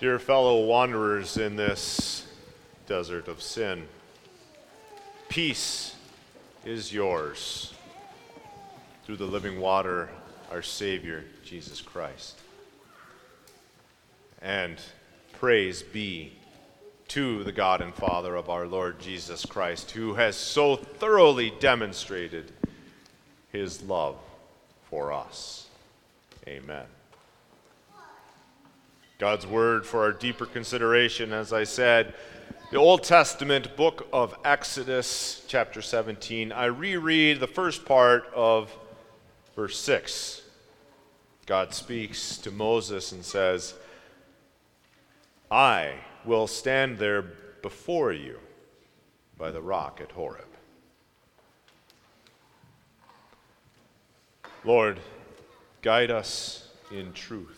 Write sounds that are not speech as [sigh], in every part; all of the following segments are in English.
Dear fellow wanderers in this desert of sin, peace is yours through the living water, our Savior, Jesus Christ. And praise be to the God and Father of our Lord Jesus Christ, who has so thoroughly demonstrated his love for us. Amen. God's word for our deeper consideration, as I said, the Old Testament book of Exodus, chapter 17. I reread the first part of verse 6. God speaks to Moses and says, I will stand there before you by the rock at Horeb. Lord, guide us in truth.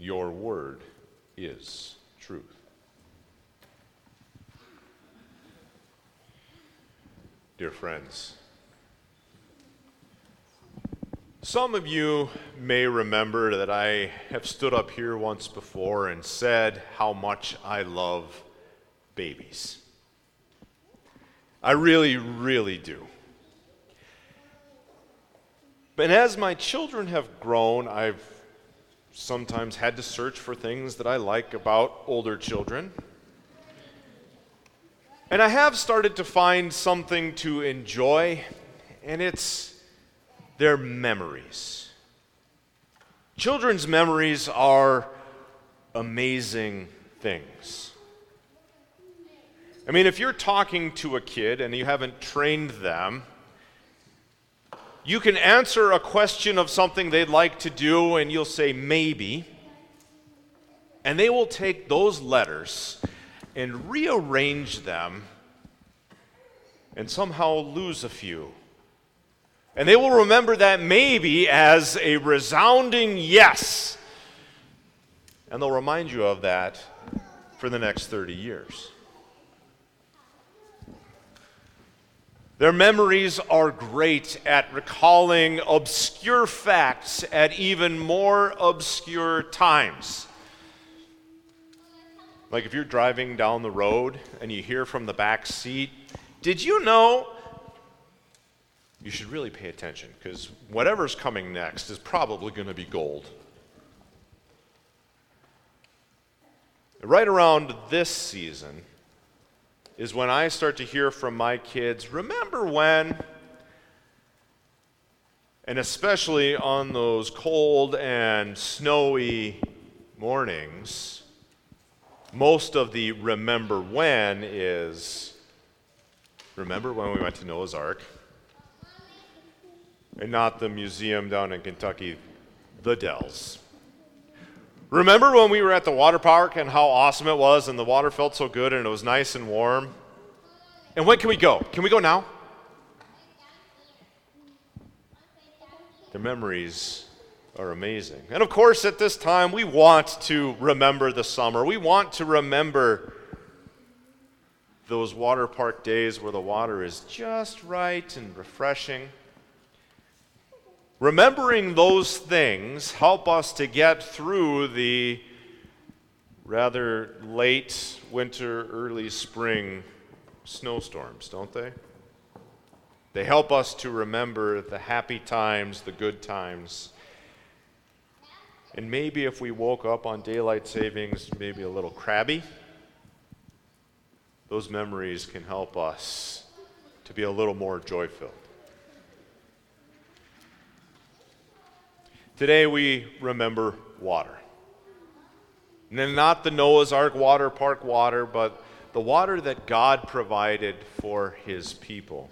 Your word is truth. Dear friends, some of you may remember that I have stood up here once before and said how much I love babies. I really, really do. But as my children have grown, I've sometimes had to search for things that I like about older children. And I have started to find something to enjoy, and it's their memories. Children's memories are amazing things. I mean, if you're talking to a kid and you haven't trained them, you can answer a question of something they'd like to do, and you'll say maybe. And they will take those letters and rearrange them and somehow lose a few and they will remember that maybe as a resounding yes. And they'll remind you of that for the next 30 years. Their memories are great at recalling obscure facts at even more obscure times. Like if you're driving down the road and you hear from the back seat, did you know you should really pay attention because whatever's coming next is probably going to be gold. Right around this season is when I start to hear from my kids remember when, and especially on those cold and snowy mornings, most of the remember when is remember when we went to Noah's Ark? and not the museum down in Kentucky, the Dells. Remember when we were at the water park and how awesome it was and the water felt so good and it was nice and warm? And when can we go? Can we go now? The memories are amazing. And of course, at this time, we want to remember the summer. We want to remember those water park days where the water is just right and refreshing. Remembering those things help us to get through the rather late winter, early spring snowstorms, don't they? They help us to remember the happy times, the good times. And maybe if we woke up on daylight savings, maybe a little crabby, those memories can help us to be a little more joy filled. Today we remember water. And not the Noah's Ark water park water, but the water that God provided for his people.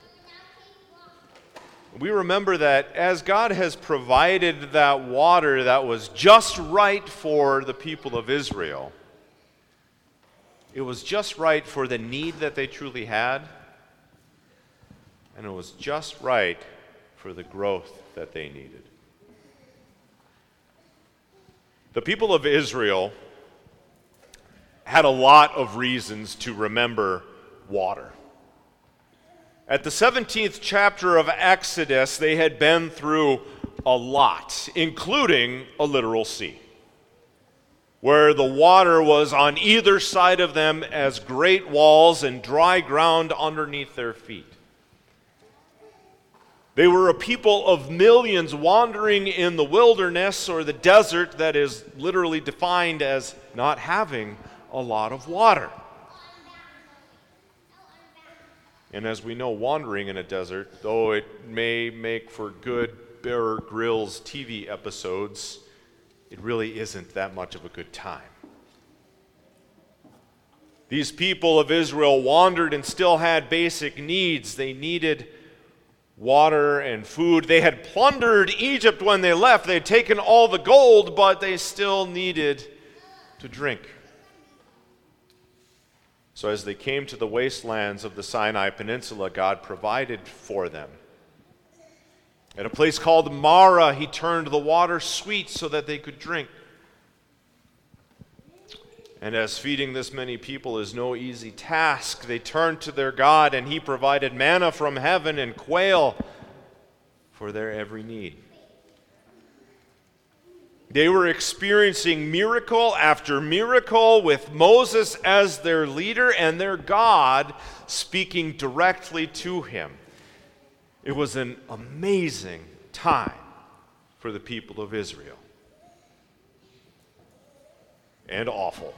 We remember that as God has provided that water that was just right for the people of Israel, it was just right for the need that they truly had, and it was just right for the growth that they needed. The people of Israel had a lot of reasons to remember water. At the 17th chapter of Exodus, they had been through a lot, including a literal sea. where the water was on either side of them as great walls and dry ground underneath their feet. They were a people of millions wandering in the wilderness or the desert that is literally defined as not having a lot of water. And as we know, wandering in a desert, though it may make for good Bear Grylls TV episodes, it really isn't that much of a good time. These people of Israel wandered and still had basic needs. They needed water and food. They had plundered Egypt when they left. They had taken all the gold, but they still needed to drink. So, as they came to the wastelands of the Sinai Peninsula, God provided for them. At a place called Marah, he turned the water sweet so that they could drink. And as feeding this many people is no easy task, they turned to their God, and He provided manna from heaven and quail for their every need. They were experiencing miracle after miracle with Moses as their leader and their God speaking directly to him. It was an amazing time for the people of Israel. And awful.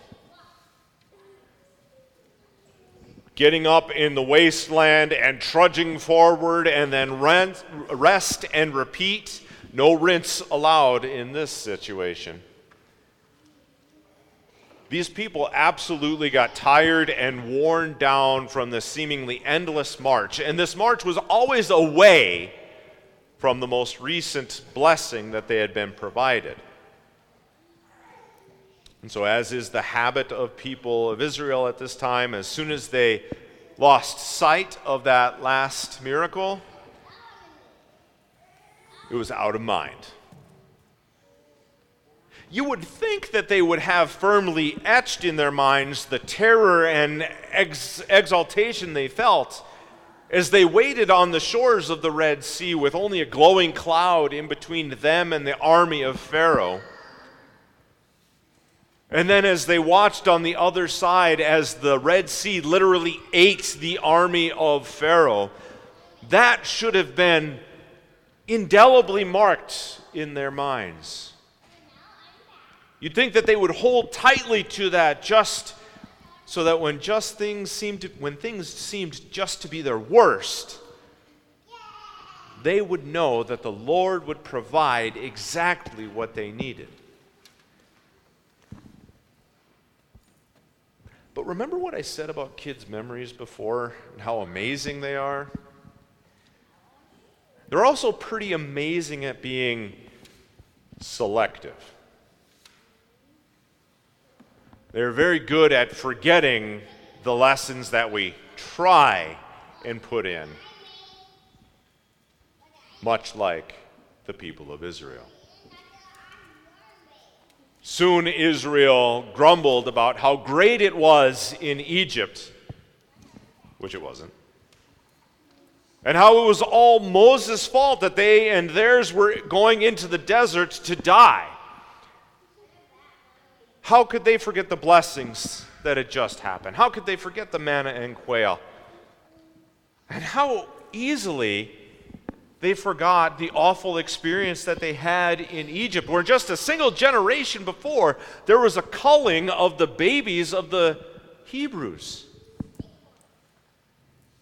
Getting up in the wasteland and trudging forward and then rest and repeat. No rinse allowed in this situation. These people absolutely got tired and worn down from the seemingly endless march. And this march was always away from the most recent blessing that they had been provided. And so, as is the habit of people of Israel at this time, as soon as they lost sight of that last miracle, it was out of mind. You would think that they would have firmly etched in their minds the terror and ex- exaltation they felt as they waited on the shores of the Red Sea with only a glowing cloud in between them and the army of Pharaoh. And then, as they watched on the other side, as the Red Sea literally ate the army of Pharaoh, that should have been indelibly marked in their minds. You'd think that they would hold tightly to that just so that when just things seemed when things seemed just to be their worst, they would know that the Lord would provide exactly what they needed. But remember what I said about kids' memories before and how amazing they are? They're also pretty amazing at being selective. They're very good at forgetting the lessons that we try and put in, much like the people of Israel. Soon Israel grumbled about how great it was in Egypt, which it wasn't, and how it was all Moses' fault that they and theirs were going into the desert to die. How could they forget the blessings that had just happened? How could they forget the manna and quail? And how easily they forgot the awful experience that they had in Egypt, where just a single generation before, there was a culling of the babies of the Hebrews.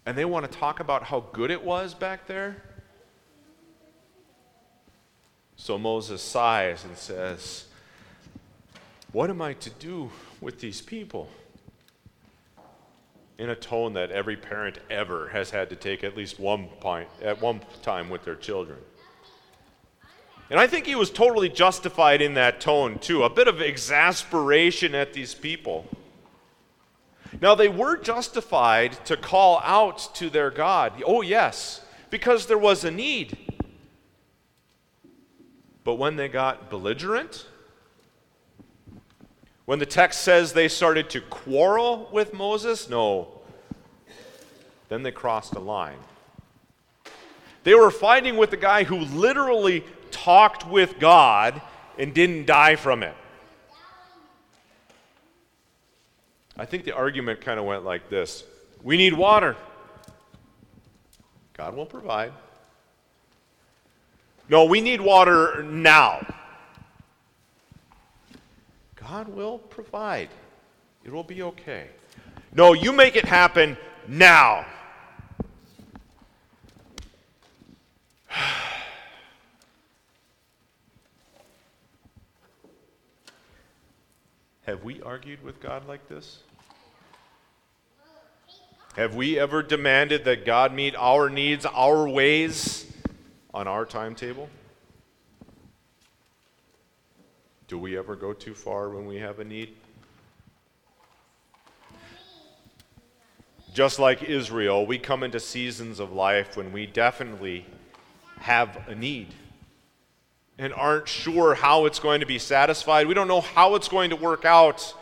And they want to talk about how good it was back there? So Moses sighs and says, What am I to do with these people? In a tone that every parent ever has had to take at least one point at one time with their children. And I think he was totally justified in that tone too, a bit of exasperation at these people. Now they were justified to call out to their God. Oh yes, because there was a need. But when they got belligerent, when the text says they started to quarrel with Moses, no. Then they crossed a line. They were fighting with the guy who literally talked with God and didn't die from it. I think the argument kind of went like this We need water. God will provide. No, we need water now. God will provide. It will be okay. No, you make it happen now. [sighs] Have we argued with God like this? Have we ever demanded that God meet our needs, our ways, on our timetable? Do we ever go too far when we have a need? Just like Israel, we come into seasons of life when we definitely have a need and aren't sure how it's going to be satisfied. We don't know how it's going to work out.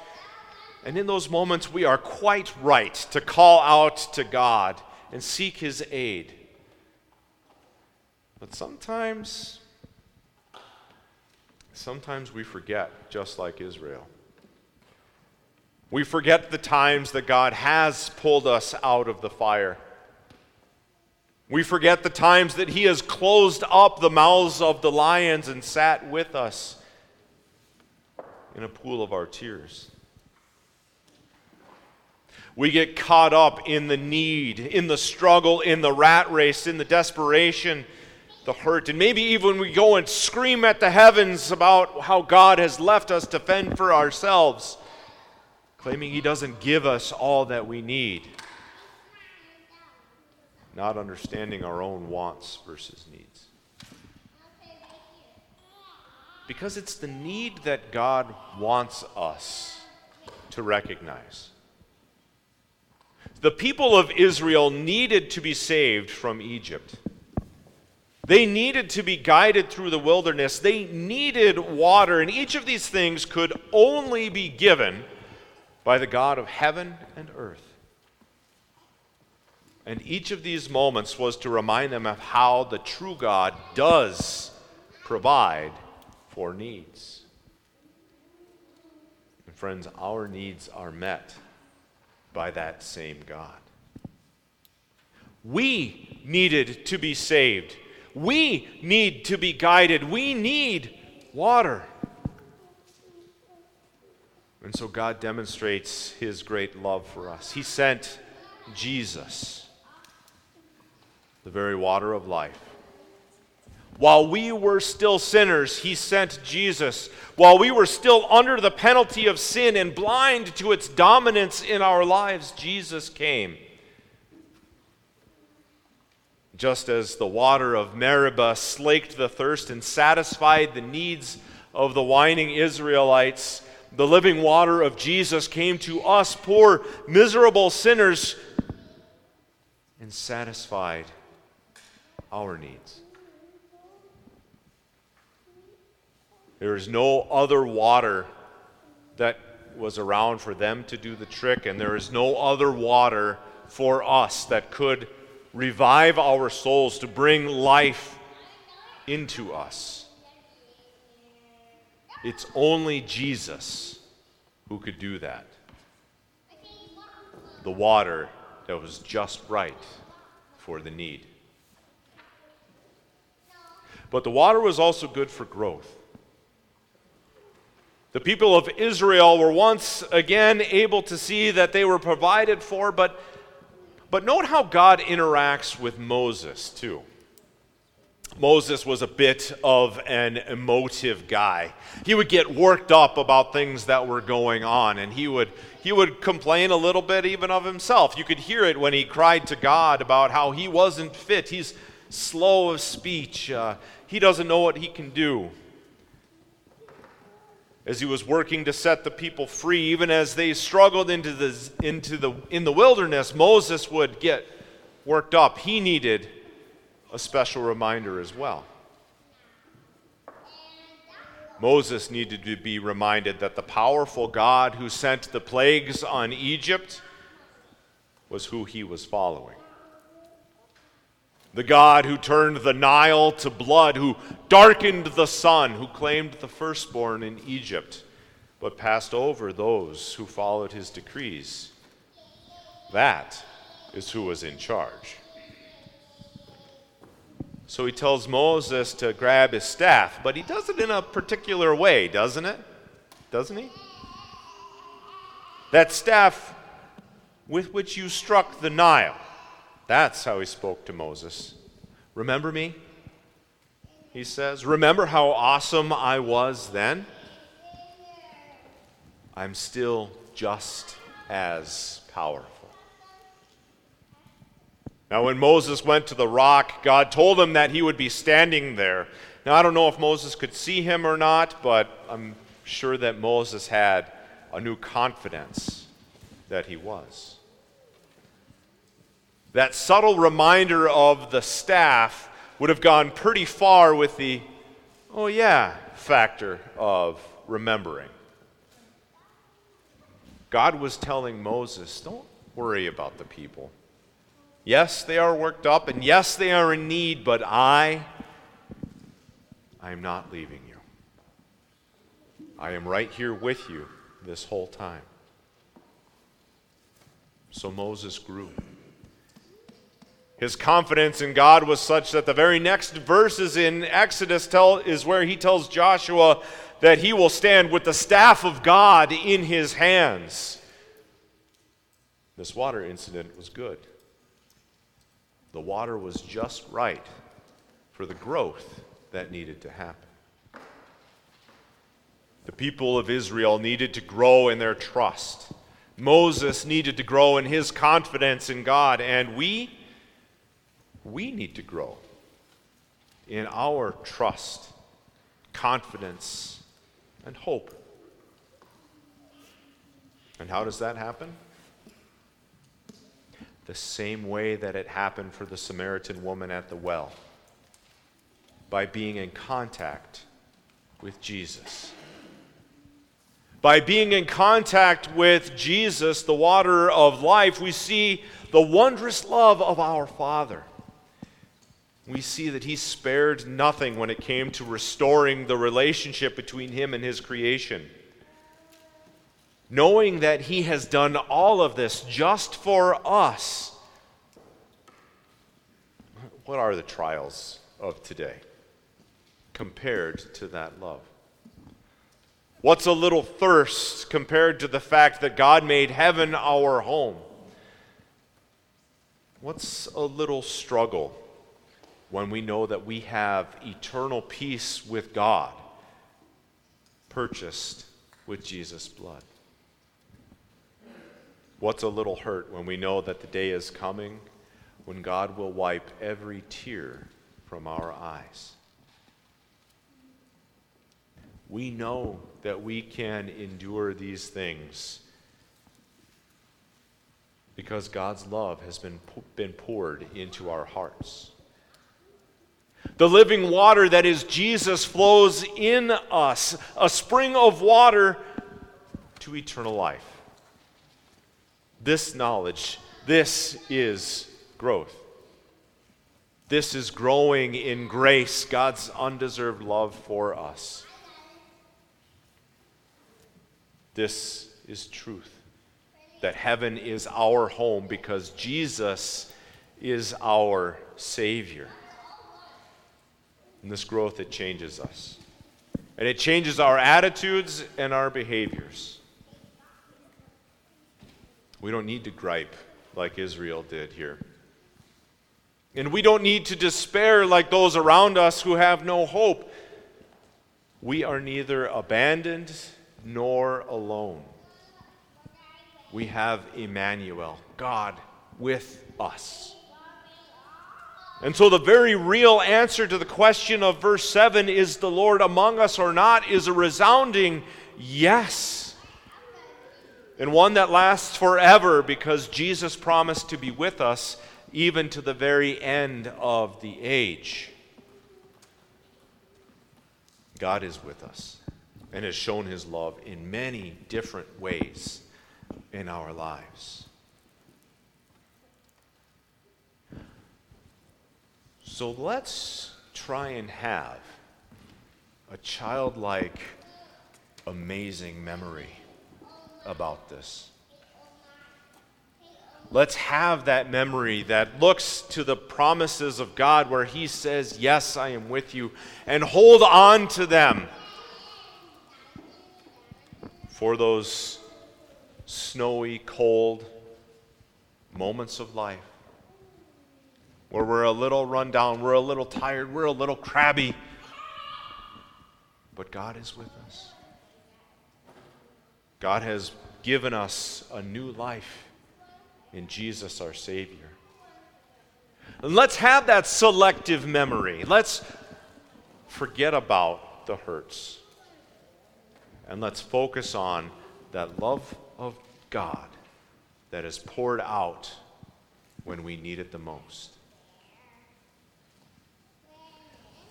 And in those moments, we are quite right to call out to God and seek His aid. But sometimes, sometimes we forget, just like Israel. We forget the times that God has pulled us out of the fire. We forget the times that He has closed up the mouths of the lions and sat with us in a pool of our tears. We get caught up in the need, in the struggle, in the rat race, in the desperation, the hurt. And maybe even we go and scream at the heavens about how God has left us to fend for ourselves, claiming He doesn't give us all that we need not understanding our own wants versus needs. Because it's the need that God wants us to recognize. The people of Israel needed to be saved from Egypt. They needed to be guided through the wilderness. They needed water, and each of these things could only be given by the God of heaven and earth. And each of these moments was to remind them of how the true God does provide for needs. And friends, our needs are met by that same God. We needed to be saved. We need to be guided. We need water. And so God demonstrates his great love for us. He sent Jesus the very water of life. While we were still sinners, he sent Jesus. While we were still under the penalty of sin and blind to its dominance in our lives, Jesus came. Just as the water of Meribah slaked the thirst and satisfied the needs of the whining Israelites, the living water of Jesus came to us, poor, miserable sinners, and satisfied our needs. There is no other water that was around for them to do the trick, and there is no other water for us that could revive our souls to bring life into us. It's only Jesus who could do that. The water that was just right for the need. But the water was also good for growth. The people of Israel were once again able to see that they were provided for, but, but note how God interacts with Moses, too. Moses was a bit of an emotive guy. He would get worked up about things that were going on, and he would, he would complain a little bit even of himself. You could hear it when he cried to God about how he wasn't fit. He's slow of speech. Uh, he doesn't know what he can do. As he was working to set the people free, even as they struggled into the, into the, in the wilderness, Moses would get worked up. He needed a special reminder as well. Moses needed to be reminded that the powerful God who sent the plagues on Egypt was who he was following the God who turned the Nile to blood, who darkened the sun, who claimed the firstborn in Egypt, but passed over those who followed his decrees. That is who was in charge. So he tells Moses to grab his staff, but he does it in a particular way, doesn't it? Doesn't he? That staff with which you struck the Nile. That's how he spoke to Moses. Remember me? He says. Remember how awesome I was then? I'm still just as powerful. Now, when Moses went to the rock, God told him that he would be standing there. Now, I don't know if Moses could see him or not, but I'm sure that Moses had a new confidence that he was. That subtle reminder of the staff would have gone pretty far with the, oh yeah, factor of remembering. God was telling Moses, don't worry about the people. Yes, they are worked up, and yes, they are in need, but I, I am not leaving you. I am right here with you this whole time. So Moses grew. His confidence in God was such that the very next verses in Exodus tell, is where he tells Joshua that he will stand with the staff of God in his hands. This water incident was good. The water was just right for the growth that needed to happen. The people of Israel needed to grow in their trust. Moses needed to grow in his confidence in God, and we we need to grow in our trust, confidence, and hope. And how does that happen? The same way that it happened for the Samaritan woman at the well by being in contact with Jesus. By being in contact with Jesus, the water of life, we see the wondrous love of our Father we see that he spared nothing when it came to restoring the relationship between him and his creation. Knowing that he has done all of this just for us, what are the trials of today compared to that love? What's a little thirst compared to the fact that God made heaven our home? What's a little struggle when we know that we have eternal peace with God purchased with Jesus' blood. What's a little hurt when we know that the day is coming when God will wipe every tear from our eyes? We know that we can endure these things because God's love has been, been poured into our hearts. The living water that is Jesus flows in us, a spring of water to eternal life. This knowledge, this is growth. This is growing in grace, God's undeserved love for us. This is truth that heaven is our home because Jesus is our Savior. And this growth, it changes us. And it changes our attitudes and our behaviors. We don't need to gripe like Israel did here. And we don't need to despair like those around us who have no hope. We are neither abandoned nor alone. We have Emmanuel, God with us. And so, the very real answer to the question of verse 7 is the Lord among us or not is a resounding yes. And one that lasts forever because Jesus promised to be with us even to the very end of the age. God is with us and has shown his love in many different ways in our lives. So let's try and have a childlike amazing memory about this. Let's have that memory that looks to the promises of God where He says, Yes, I am with you, and hold on to them for those snowy, cold moments of life where we're a little run down, we're a little tired, we're a little crabby. But God is with us. God has given us a new life in Jesus our Savior. And let's have that selective memory. Let's forget about the hurts. And let's focus on that love of God that is poured out when we need it the most.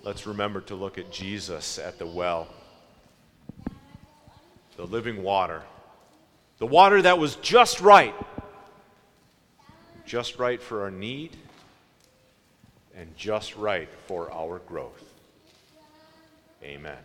Let's remember to look at Jesus at the well, the living water, the water that was just right just right for our need and just right for our growth. Amen.